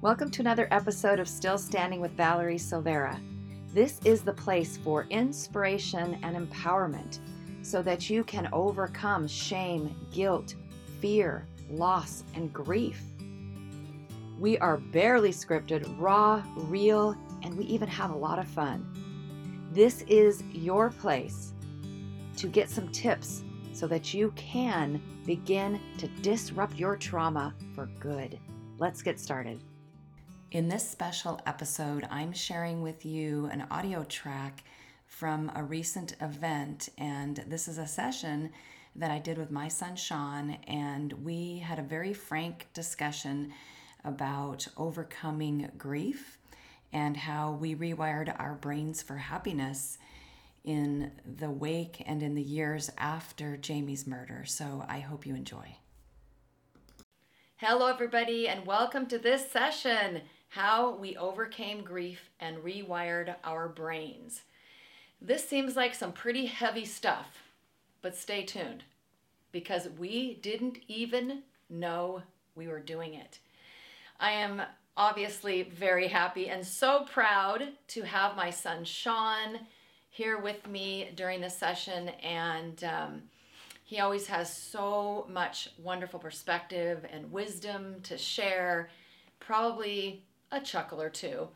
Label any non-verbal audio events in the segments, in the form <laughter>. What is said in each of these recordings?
Welcome to another episode of Still Standing with Valerie Silvera. This is the place for inspiration and empowerment so that you can overcome shame, guilt, fear, loss, and grief. We are barely scripted, raw, real, and we even have a lot of fun. This is your place to get some tips so that you can begin to disrupt your trauma for good. Let's get started. In this special episode, I'm sharing with you an audio track from a recent event, and this is a session that I did with my son Sean, and we had a very frank discussion about overcoming grief and how we rewired our brains for happiness in the wake and in the years after Jamie's murder. So I hope you enjoy. Hello, everybody, and welcome to this session how we overcame grief and rewired our brains. This seems like some pretty heavy stuff, but stay tuned because we didn't even know we were doing it. I am obviously very happy and so proud to have my son Sean here with me during this session and um, he always has so much wonderful perspective and wisdom to share probably a chuckle or two.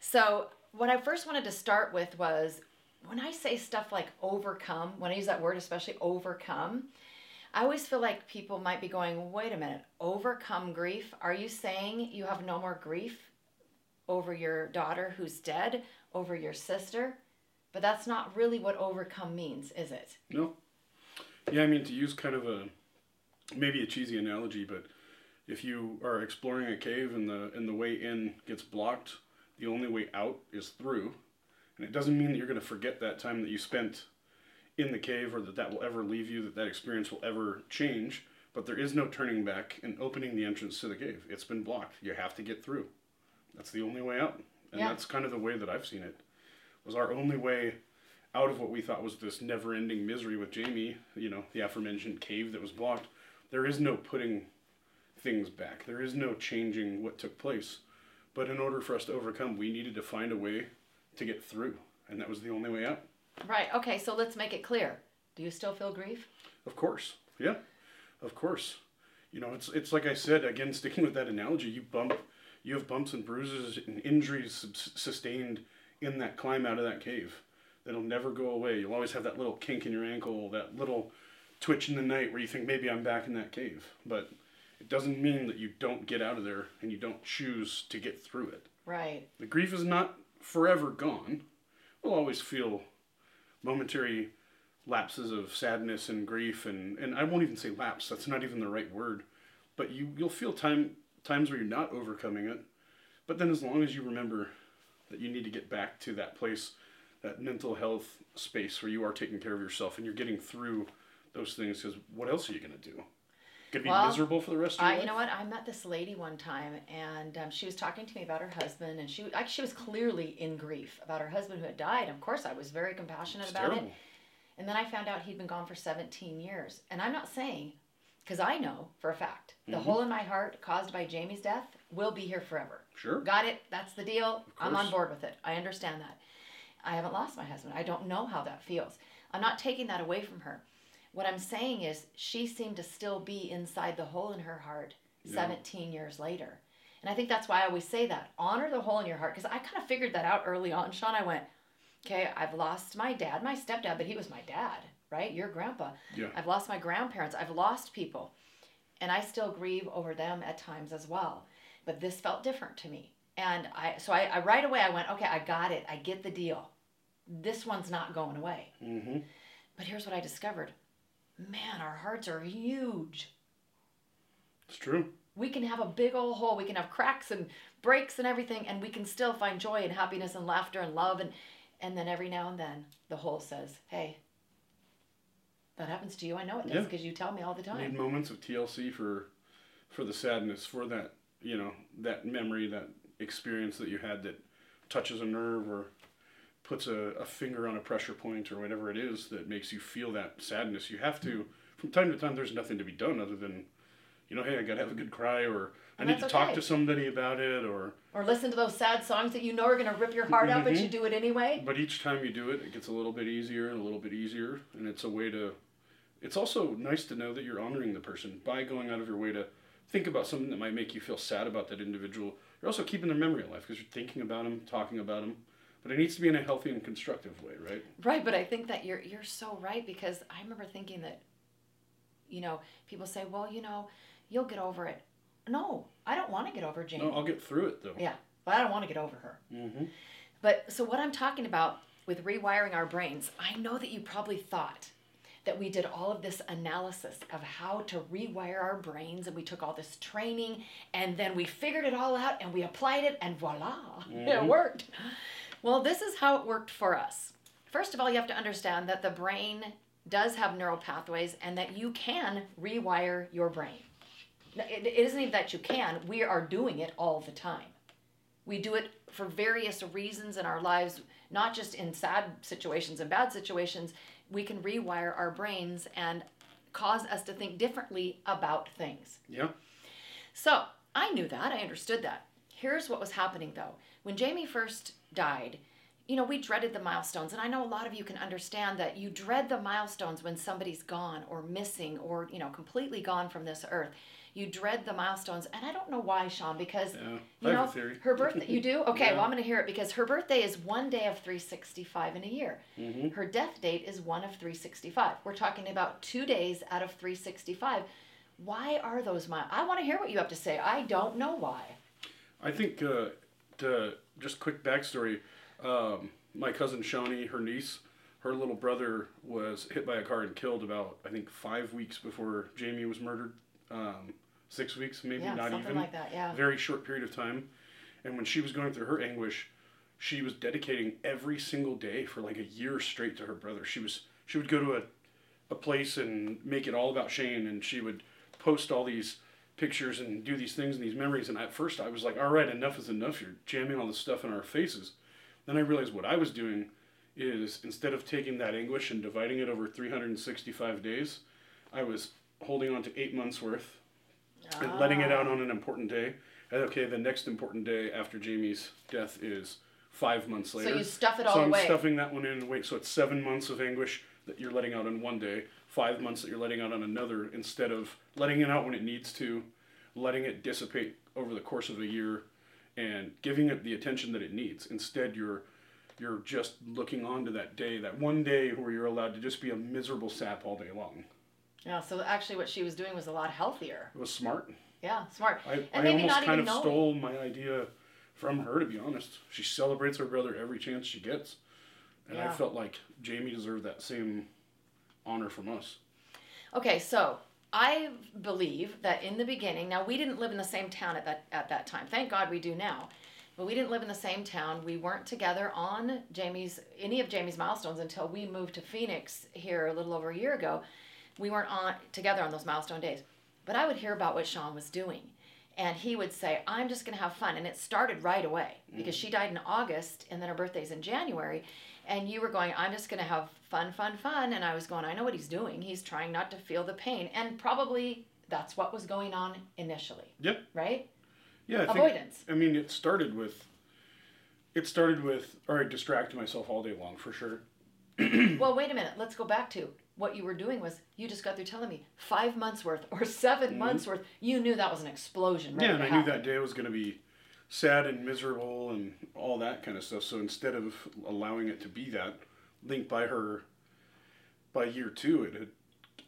So, what I first wanted to start with was when I say stuff like overcome, when I use that word, especially overcome, I always feel like people might be going, wait a minute, overcome grief? Are you saying you have no more grief over your daughter who's dead, over your sister? But that's not really what overcome means, is it? No. Yeah, I mean, to use kind of a maybe a cheesy analogy, but if you are exploring a cave and the and the way in gets blocked, the only way out is through. And it doesn't mean that you're going to forget that time that you spent in the cave or that that will ever leave you, that that experience will ever change. But there is no turning back and opening the entrance to the cave. It's been blocked. You have to get through. That's the only way out. And yeah. that's kind of the way that I've seen it. Was our only way out of what we thought was this never-ending misery with Jamie, you know, the aforementioned cave that was blocked. There is no putting things back. There is no changing what took place. But in order for us to overcome, we needed to find a way to get through. And that was the only way out. Right. Okay. So let's make it clear. Do you still feel grief? Of course. Yeah. Of course. You know, it's it's like I said again, sticking with that analogy. You bump, you have bumps and bruises and injuries sustained in that climb out of that cave. That'll never go away. You'll always have that little kink in your ankle, that little twitch in the night where you think maybe I'm back in that cave. But it doesn't mean that you don't get out of there and you don't choose to get through it. Right. The grief is not forever gone. We'll always feel momentary lapses of sadness and grief and, and I won't even say lapse, that's not even the right word. But you, you'll feel time times where you're not overcoming it. But then as long as you remember that you need to get back to that place, that mental health space where you are taking care of yourself and you're getting through those things because what else are you going to do? Could be well, miserable for the rest of your I, life. You know what? I met this lady one time, and um, she was talking to me about her husband, and she actually she was clearly in grief about her husband who had died. Of course, I was very compassionate it's about terrible. it. And then I found out he'd been gone for 17 years. And I'm not saying, because I know for a fact, the mm-hmm. hole in my heart caused by Jamie's death will be here forever. Sure. Got it? That's the deal. I'm on board with it. I understand that. I haven't lost my husband. I don't know how that feels. I'm not taking that away from her. What I'm saying is, she seemed to still be inside the hole in her heart yeah. 17 years later. And I think that's why I always say that honor the hole in your heart. Because I kind of figured that out early on. Sean, I went, okay, I've lost my dad, my stepdad, but he was my dad, right? Your grandpa. Yeah. I've lost my grandparents. I've lost people. And I still grieve over them at times as well. But this felt different to me. And I, so I, I right away I went, okay, I got it. I get the deal. This one's not going away. Mm-hmm. But here's what I discovered man, our hearts are huge. It's true. We can have a big old hole. We can have cracks and breaks and everything, and we can still find joy and happiness and laughter and love. And, and then every now and then, the hole says, hey, that happens to you. I know it does because yeah. you tell me all the time. Need moments of TLC for, for the sadness, for that, you know, that memory, that experience that you had that touches a nerve or puts a, a finger on a pressure point or whatever it is that makes you feel that sadness. You have to, from time to time, there's nothing to be done other than you know, hey, I gotta have a good cry, or I And need to that's talk to somebody about it, or. Or listen to those sad songs that you know are going to rip your heart out, but you mm-hmm. do it anyway. But each time you do it, it gets a little bit easier and a little bit easier, and it's a way to. It's also nice to know that you're honoring the person by going out of your way to think about something that might make you feel sad about that individual. You're also keeping their memory alive because you're thinking about them, talking about them. But it needs to be in a healthy and constructive way, right? Right, but I think that you're you're so right because I remember thinking that, you know, people say, well, you know, you'll get over it. No, I don't want to get over Jamie. No, I'll get through it though. Yeah, but I don't want to get over her. Mm-hmm. But so what I'm talking about with rewiring our brains, I know that you probably thought that we did all of this analysis of how to rewire our brains and we took all this training and then we figured it all out and we applied it and voila, <laughs> it Mhm. worked. Well, this is how it worked for us. First of all, you have to understand that the brain does have neural pathways and that you can rewire your brain. It it isn't even that you can, we are doing it all the time. We do it for various reasons in our lives, not just in sad situations and bad situations. We can rewire our brains and cause us to think differently about things. Yeah. So I knew that. I understood that. Here's what was happening though. When Jamie first died, you know, we dreaded the milestones. And I know a lot of you can understand that you dread the milestones when somebody's gone or missing or, you know, completely gone from this earth. You dread the milestones. And I don't know why, Sean, because Yeah. you know, her birthday. You do? <laughs> Okay, Yeah. well, I'm going to hear it because her birthday is one day of 365 in a year. Mhm. Her death date is one of 365. We're talking about two days out of 365. Why are those miles? I want to hear what you have to say. I don't know why. I think uh, to just quick backstory. Um, my cousin Shawnee, her niece, her little brother was hit by a car and killed about I think five weeks before Jamie was murdered. Um, six weeks, maybe yeah, not something even. like that. Yeah. very short period of time. And when she was going through her anguish, she was dedicating every single day for like a year straight to her brother. She was she would go to a, a place and make it all about Shane and she would post all these pictures and do these things and these memories and at first I was like, All right, enough is enough. You're jamming all this stuff in our faces. Then I realized what I was doing is instead of taking that anguish and dividing it over 365 days, I was holding on to eight months worth and letting it out Ah. on an important day. And okay, the next important day after Jamie's death is five months later. So you stuff it all so I'm away. stuffing that one in wait. So it's seven months of anguish that you're letting out in one day, five months that you're letting out on another, instead of letting it out when it needs to, letting it dissipate over the course of a year, and giving it the attention that it needs. Instead, you're you're just looking on to that day, that one day where you're allowed to just be a miserable sap all day long. Yeah. So actually, what she was doing was a lot healthier. It was smart. Yeah, smart. I, And I maybe almost not kind even of knowing. stole my idea from her, to be honest. She celebrates her brother every chance she gets. And I felt like Jamie deserved that same honor from us. Okay, so I believe that in the beginning, now we didn't live in the same town at that at that time. Thank God we do now. But we didn't live in the same town. We weren't together on Jamie's any of Jamie's milestones until we moved to Phoenix here a little over a year ago. We weren't on together on those milestone days. But I would hear about what Sean was doing. And he would say, I'm just going to have fun. And it started right away because mm. she died in August and then her birthday's in January. And you were going, I'm just going to have fun, fun, fun. And I was going, I know what he's doing. He's trying not to feel the pain. And probably that's what was going on initially, Yep. right? Yeah, I think, Avoidance. I mean, it started with. It started with, all right, distract myself all day long for sure. <clears throat> well, wait a minute. Let's go back to what you were doing was you just got through telling me five months worth or 7 months worth. You knew that was an explosion. Mm-hmm. Yeah, and I knew that day was going to be sad and miserable and all that kind of stuff. So instead of allowing it to be that, linked by her, by year two, it had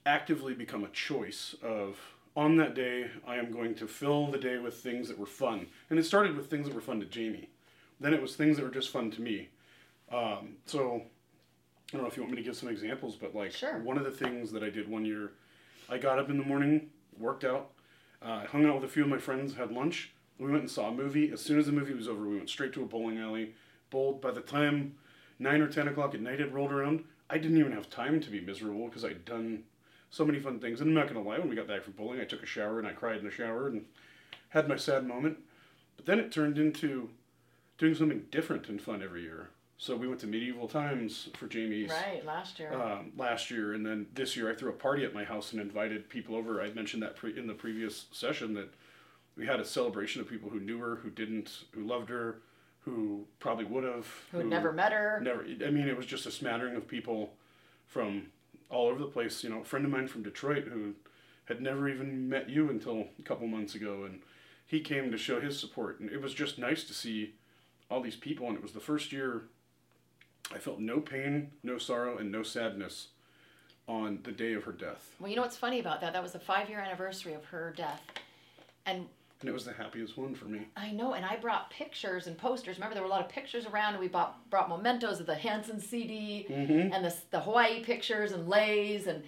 actively become a choice of on that day I am going to fill the day with things that were fun, and it started with things that were fun to Jamie. Then it was things that were just fun to me. Um, so I don't know if you want me to give some examples, but like Sure. one of the things that I did one year, I got up in the morning, worked out, uh, hung out with a few of my friends, had lunch. We went and saw a movie. As soon as the movie was over, we went straight to a bowling alley. Bowled. By the time nine or ten o'clock at night had rolled around, I didn't even have time to be miserable because I'd done so many fun things. And I'm not gonna lie, when we got back from bowling, I took a shower and I cried in the shower and had my sad moment. But then it turned into doing something different and fun every year. So we went to medieval times for Jamie's Right, last year. um, last year, and then this year I threw a party at my house and invited people over. I mentioned that pre- in the previous session that we had a celebration of people who knew her, who didn't, who loved her, who probably would have, who had never met her. never. I mean, it was just a smattering of people from all over the place. You know, a friend of mine from Detroit who had never even met you until a couple months ago, and he came to show his support, and it was just nice to see all these people. And it was the first year I felt no pain, no sorrow, and no sadness on the day of her death, Well, you know what's funny about that? That was the five year anniversary of her death. And and it was the happiest one for me. I know, and I brought pictures and posters. Remember, there were a lot of pictures around, and we bought brought mementos of the Hanson CD Mm-hmm. and the the Hawaii pictures and leis and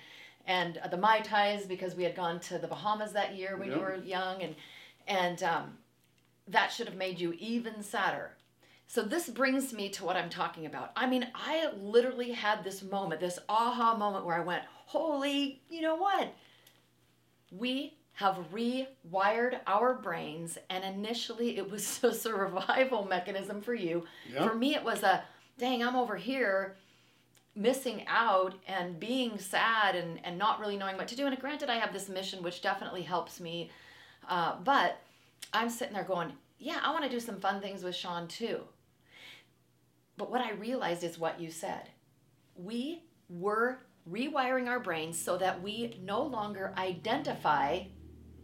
and the mai tais because we had gone to the Bahamas that year when you were young, and and um, that should have made you even sadder. So this brings me to what I'm talking about. I mean, I literally had this moment, this aha moment where I went, "Holy, you know what? We have rewired our brains, and initially it was <laughs> a survival mechanism for you. Yeah. For me, it was a dang, I'm over here missing out and being sad and, and not really knowing what to do. And granted, I have this mission, which definitely helps me. Uh, but I'm sitting there going, yeah, I want to do some fun things with Sean too. But what I realized is what you said. We were rewiring our brains so that we no longer identify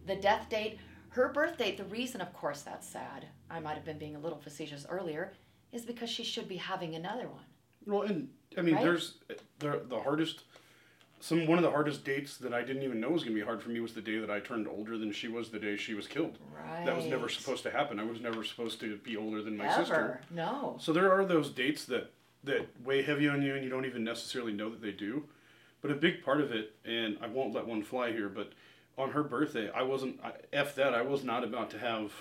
the death date, her birth date. The reason, of course, that's sad, I might have been being a little facetious earlier, is because she should be having another one. Well, and I mean, Right? there's the the hardest. Some one of the hardest dates that I didn't even know was gonna be hard for me was the day that I turned older than she was the day she was killed. Right. That was never supposed to happen. I was never supposed to be older than my Ever. sister. No. So there are those dates that that weigh heavy on you, and you don't even necessarily know that they do. But a big part of it, and I won't let one fly here, but on her birthday, I wasn't. I, F that. I was not about to have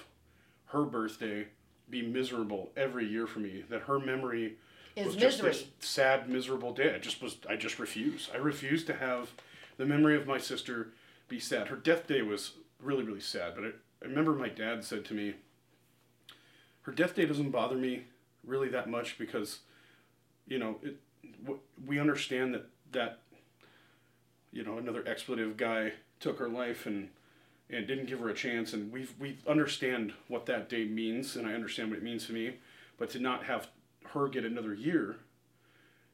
her birthday be miserable every year for me. That her memory Is was just misery. this sad, miserable day. I just was. I just refuse. I refuse to have the memory of my sister be sad. Her death day was really, really sad. But I, I remember my dad said to me, "Her death day doesn't bother me really that much because, you know, it, w- we understand that that, you know, another expletive guy took her life and." And didn't give her a chance, and we we understand what that day means, and I understand what it means to me. But to not have her get another year,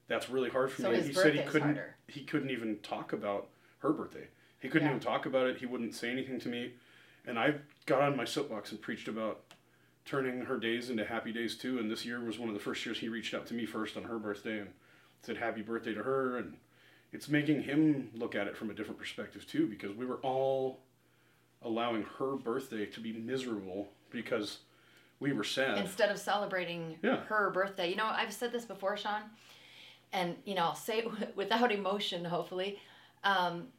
that's really hard for So me. he said he couldn't harder. he couldn't even talk about her birthday. He couldn't Yeah. even talk about it. He wouldn't say anything to me. And I got on my soapbox and preached about turning her days into happy days too. And this year was one of the first years he reached out to me first on her birthday and said happy birthday to her. And it's making him look at it from a different perspective too, because we were all allowing her birthday to be miserable because we were sad. Instead of celebrating Yeah. her birthday. You know, I've said this before, Sean, and, you know, I'll say it <laughs> without emotion, hopefully. Um,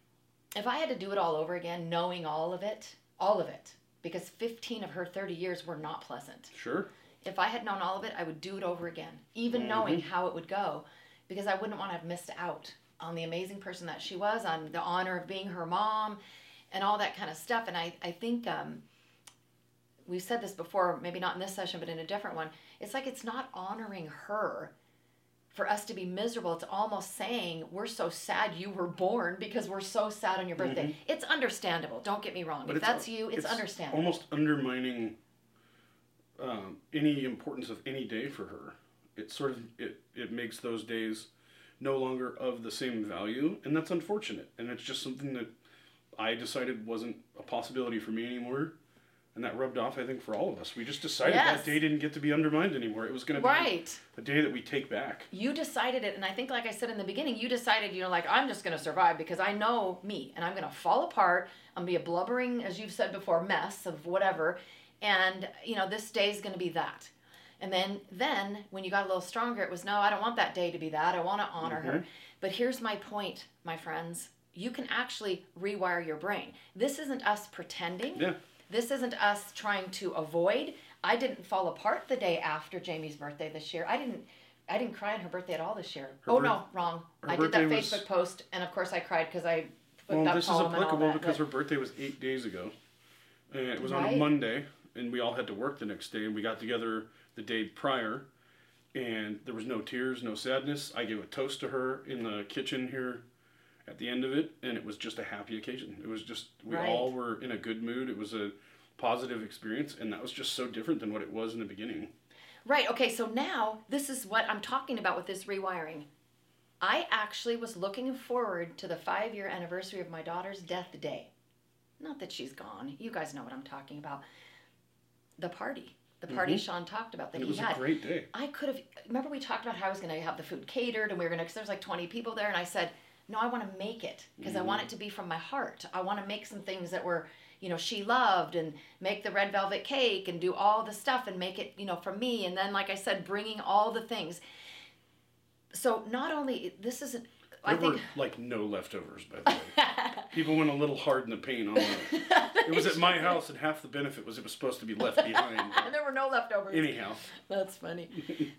if I had to do it all over again, knowing all of it, all of it, because 15 of her 30 years were not pleasant. sure. If I had known all of it, I would do it over again, even knowing how it would go, because I wouldn't want to have missed out on the amazing person that she was, on the honor of being her mom, and all that kind of stuff. And I, I think um, we've said this before, maybe not in this session, but in a different one. It's like it's not honoring her for us to be miserable. It's almost saying we're so sad you were born because we're so sad on your birthday. It's understandable. Don't get me wrong. But if that's you, it's, understandable. Almost undermining um, any importance of any day for her. It sort of it it makes those days no longer of the same value, and that's unfortunate. And it's just something that I decided wasn't a possibility for me anymore. And that rubbed off, I think, for all of us. We just decided Yes. that day didn't get to be undermined anymore. It was going to be right. a day that we take back. you decided it and i think like i said in the beginning you decided you know like i'm just going to survive because i know me and i'm going to fall apart i'm going to be a blubbering as you've said before mess of whatever and you know this day is going to be that and then then when you got a little stronger it was no i don't want that day to be that i want to honor her mm-hmm. but here's my point my friends you can actually rewire your brain this isn't us pretending Yeah. this isn't us trying to avoid. I didn't fall apart the day after Jamie's birthday this year. I didn't I didn't cry on her birthday at all this year. Her oh birth- no, wrong. I did that birthday was- Facebook post and of course I cried because I put Well, that this is poem and all applicable that. because but- her birthday was eight days ago, and it was on a Monday, and we all had to work the next day, and we got together the day prior, and there was no tears, no sadness. I gave a toast to her in the kitchen here at the end of it, and it was just a happy occasion. It was just we Right. all were in a good mood. It was a positive experience, and that was just so different than what it was in the beginning. Right. Okay. So now this is what I'm talking about with this rewiring. I actually was looking forward to the five year anniversary of my daughter's death day. Not that she's gone. You guys know what I'm talking about. The party. The party mm-hmm. Sean talked about that it he was had. a great day. I could have. Remember, we talked about how I was going to have the food catered, and we were going to. Because there's like 20 people there, and I said, no, I want to make it because I want mm. it to be from my heart. I want to make some things that were, you know, she loved, and make the red velvet cake, and do all the stuff, and make it, you know, from me. And then, like I said, bringing all the things. So not only this isn't. I think. were like no leftovers, by the way. <laughs> People went a little hard in the paint on that. <laughs> It was at my house, and half the benefit was it was supposed to be left behind. <laughs> and there were no leftovers. Anyhow, That's funny.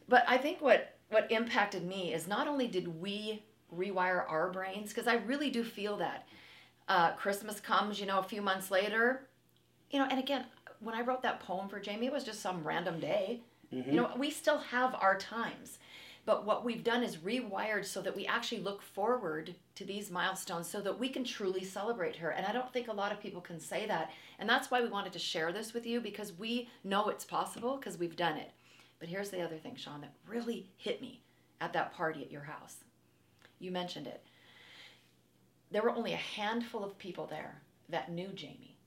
but I think what what impacted me is not only did we rewire our brains because I really do feel that uh, Christmas comes, you know, a few months later, you know, and again, when I wrote that poem for Jamie, it was just some random day. You know, we still have our times. But what we've done is rewired so that we actually look forward to these milestones so that we can truly celebrate her. And I don't think a lot of people can say that. And that's why we wanted to share this with you because we know it's possible because we've done it. But here's the other thing, Sean, that really hit me at that party at your house. You mentioned it. There were only a handful of people there that knew Jamie,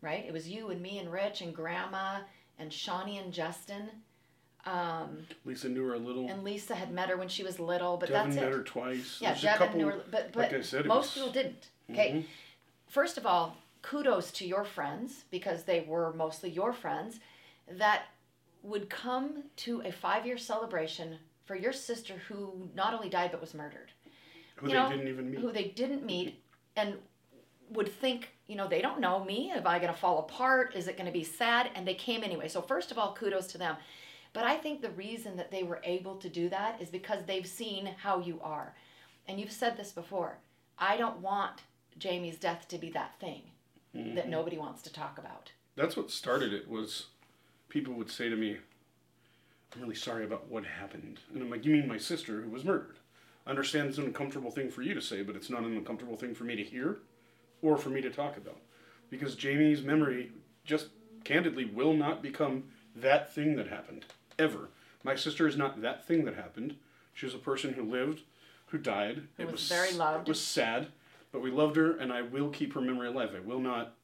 right? It was you and me and Rich and Grandma and Shawnee and Justin. Um, Lisa knew her a little. and Lisa had met her when she was little, but Devin that's met it. her twice. Yeah, There's a Devin couple, knew her, but but like said, most was- Mm-hmm. people didn't. Okay, first of all, kudos to your friends because they were mostly your friends that would come to a five-year celebration for your sister who not only died but was murdered who you they know, didn't even meet. who they didn't meet and would think, you know, they don't know me. Am I going to fall apart? Is it going to be sad? And they came anyway. So, first of all, kudos to them. But I think the reason that they were able to do that is because they've seen how you are. And you've said this before. I don't want Jamie's death to be that thing Mm-hmm. that nobody wants to talk about. That's what started it. Was people would say to me, "I'm really sorry about what happened," and I'm like, "You mean my sister who was murdered?" I understand it's an uncomfortable thing for you to say, but it's not an uncomfortable thing for me to hear, or for me to talk about, because Jamie's memory just candidly will not become that thing that happened ever. My sister is not that thing that happened. She was a person who lived, who died. Who was very loved. It was sad, but we loved her, and I will keep her memory alive. I will not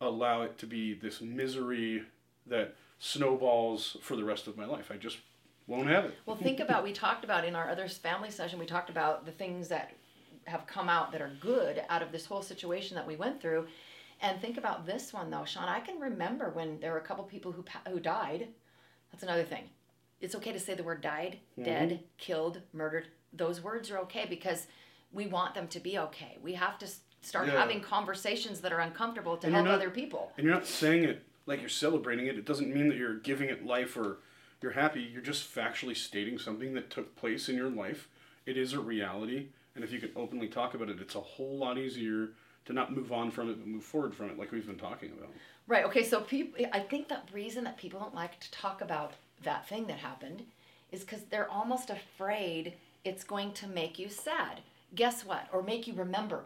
allow it to be this misery that snowballs for the rest of my life. I just won't have it. Well, think about we talked about in our other family session. We talked about the things that have come out that are good out of this whole situation that we went through, and think about this one though, Sean. I can remember when there were a couple people who who died. That's another thing. It's okay to say the word died, mm-hmm. dead, killed, murdered. Those words are okay because we want them to be okay. We have to start Yeah. having conversations that are uncomfortable to And help not- other people. And you're not saying it like you're celebrating it. It doesn't mean that you're giving it life or you're happy. You're just factually stating something that took place in your life. It is a reality. And if you can openly talk about it, it's a whole lot easier to not move on from it, but move forward from it, like we've been talking about. Right. Okay. So people, I think the reason that people don't like to talk about that thing that happened is because they're almost afraid it's going to make you sad. Guess what? Or make you remember.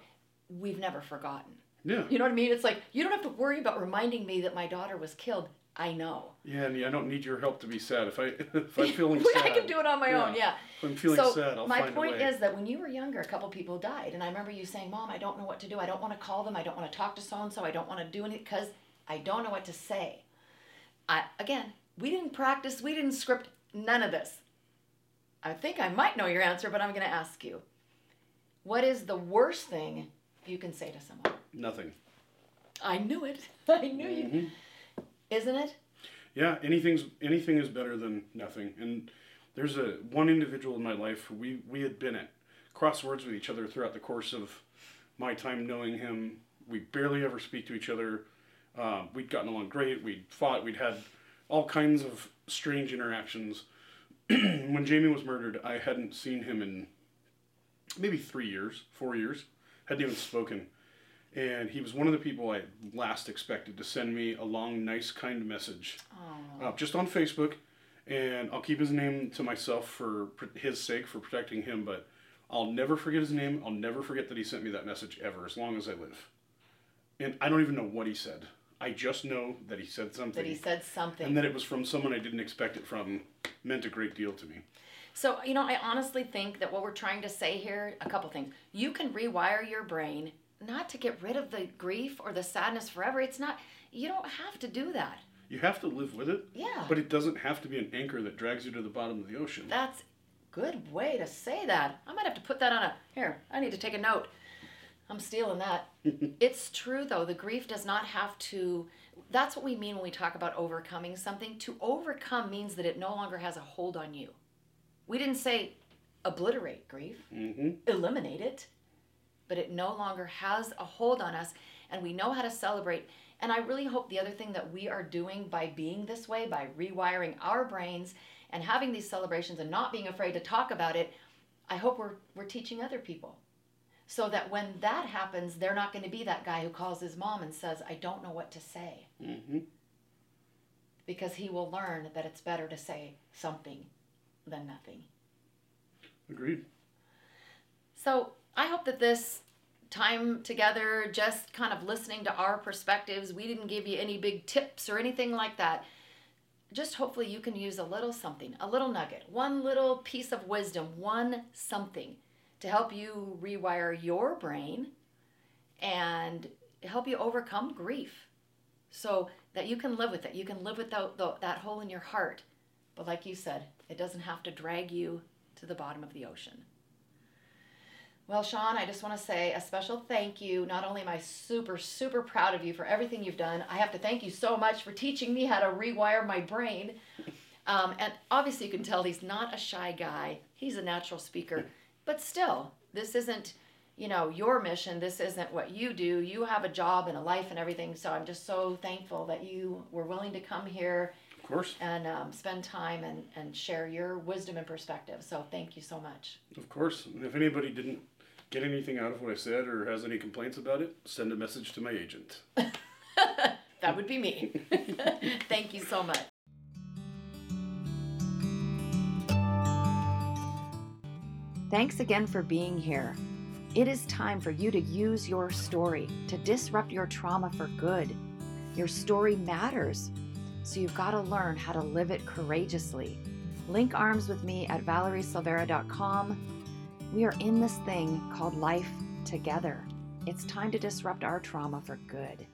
We've never forgotten. Yeah. You know what I mean? It's like you don't have to worry about reminding me that my daughter was killed. I know. Yeah, and I don't need your help to be sad. If I <laughs> if I'm <laughs> feeling sad, I can do it on my own. Yeah. If I'm feeling so sad, I'll my find point a way. is that when you were younger, a couple people died, and I remember you saying, "Mom, I don't know what to do. I don't want to call them. I don't want to talk to so and so. I don't want to do anything because I don't know what to say." I again, we didn't practice. We didn't script none of this. I think I might know your answer, but I'm going to ask you. What is the worst thing you can say to someone? Nothing. I knew it. <laughs> I knew you. Mm-hmm. Isn't it? Yeah, anything's anything is better than nothing. And there's a one individual in my life who we we had been at crosswords with each other throughout the course of my time knowing him. We barely ever speak to each other. Um, we'd gotten along great. We'd fought. We'd had all kinds of strange interactions. <clears throat> when Jamie was murdered, I hadn't seen him in maybe three years, four years. Hadn't even spoken. And he was one of the people I last expected to send me a long, nice, kind message, uh, just on Facebook. and I'll keep his name to myself for pr- his sake for protecting him. But I'll never forget his name. I'll never forget that he sent me that message ever, as long as I live. And I don't even know what he said. I just know that he said something. That he said something. and that it was from someone I didn't expect it from meant a great deal to me. So, you know, I honestly think that what we're trying to say here, a couple things. You can rewire your brain not to get rid of the grief or the sadness forever. It's not, you don't have to do that. You have to live with it, Yeah. but it doesn't have to be an anchor that drags you to the bottom of the ocean. That's good way to say that. I might have to put that on a here. I need to take a note. I'm stealing that. <laughs> it's true though. The grief does not have to. That's what we mean when we talk about overcoming something. To overcome means that it no longer has a hold on you. We didn't say obliterate grief, hmm eliminate it, but it no longer has a hold on us, and we know how to celebrate. And I really hope the other thing that we are doing by being this way, by rewiring our brains and having these celebrations and not being afraid to talk about it, I hope we're, we're teaching other people. So that when that happens, they're not going to be that guy who calls his mom and says, I don't know what to say. hmm Because he will learn that it's better to say something than nothing. Agreed. So I hope that this time together, just kind of listening to our perspectives, we didn't give you any big tips or anything like that. Just hopefully you can use a little something, a little nugget, one little piece of wisdom, one something to help you rewire your brain and help you overcome grief so that you can live with it. You can live without that, hole in your heart. But like you said, it doesn't have to drag you to the bottom of the ocean. Well, Sean, I just want to say a special thank you. Not only am I super, super proud of you for everything you've done, I have to thank you so much for teaching me how to rewire my brain. Um, and obviously, you can tell he's not a shy guy, he's a natural speaker. But still, this isn't, you know, your mission. This isn't what you do. You have a job and a life and everything. So I'm just so thankful that you were willing to come here Of course. and um, spend time and, and share your wisdom and perspective. So thank you so much. Of course. And if anybody didn't get anything out of what I said or has any complaints about it, send a message to my agent. <laughs> That would be me. <laughs> Thank you so much. Thanks again for being here. It is time for you to use your story to disrupt your trauma for good. Your story matters, so you've got to learn how to live it courageously. Link arms with me at valeriesilvera.com. We are in this thing called life together. It's time to disrupt our trauma for good.